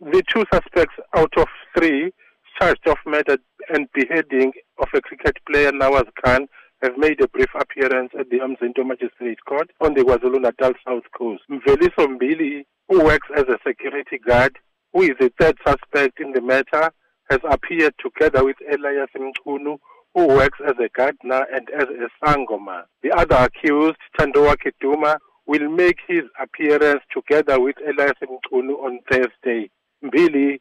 The two suspects out of three charged of murder and beheading of a cricket player Nawaaz Khan have made a brief appearance at the Umzinto Magistrate Court on the KwaZulu-Natal South Coast. Mveliso Mbili, who works as a security guard, who is the third suspect in the matter, has appeared together with Elias Mchunu, who works as a gardener and as a sangoma. The other accused, Tandoa Keduma, will make his appearance together with Elias Mchunu on Thursday. Mbili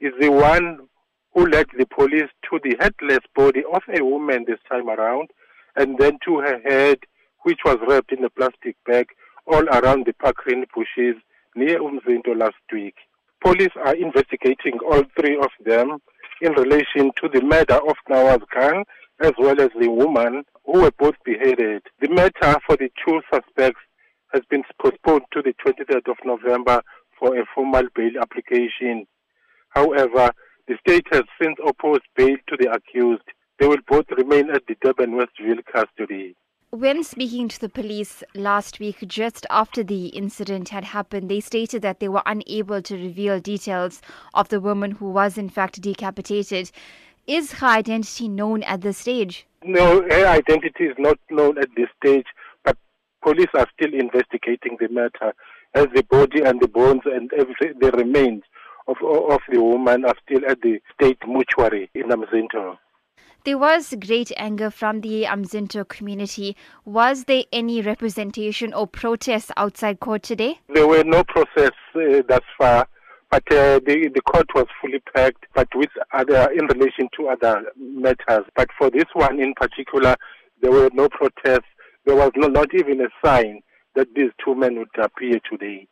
is the one who led the police to the headless body of a woman this time around and then to her head, which was wrapped in a plastic bag all around the Pakrin bushes near Umzinto last week. Police are investigating all three of them in relation to the murder of Nawaaz Khan as well as the woman who were both beheaded. The matter for the two suspects has been postponed to the 23rd of November for a formal bail application. However, the state has since opposed bail to the accused. They will both remain at the Durban Westville custody. When speaking to the police last week, just after the incident had happened, they stated that they were unable to reveal details of the woman who was in fact decapitated. Is her identity known at this stage? No, her identity is not known at this stage, but police are still investigating the matter as the body and the bones and everything, the remains of, of the woman are still at the state mortuary in Umzinto. There was great anger from the Umzinto community. Was there any representation or protest outside court today? There were no protests uh, thus far, but uh, the, the court was fully packed, but with other, in relation to other matters. But for this one in particular, there were no protests. There was no, not even a sign that these two men would appear today.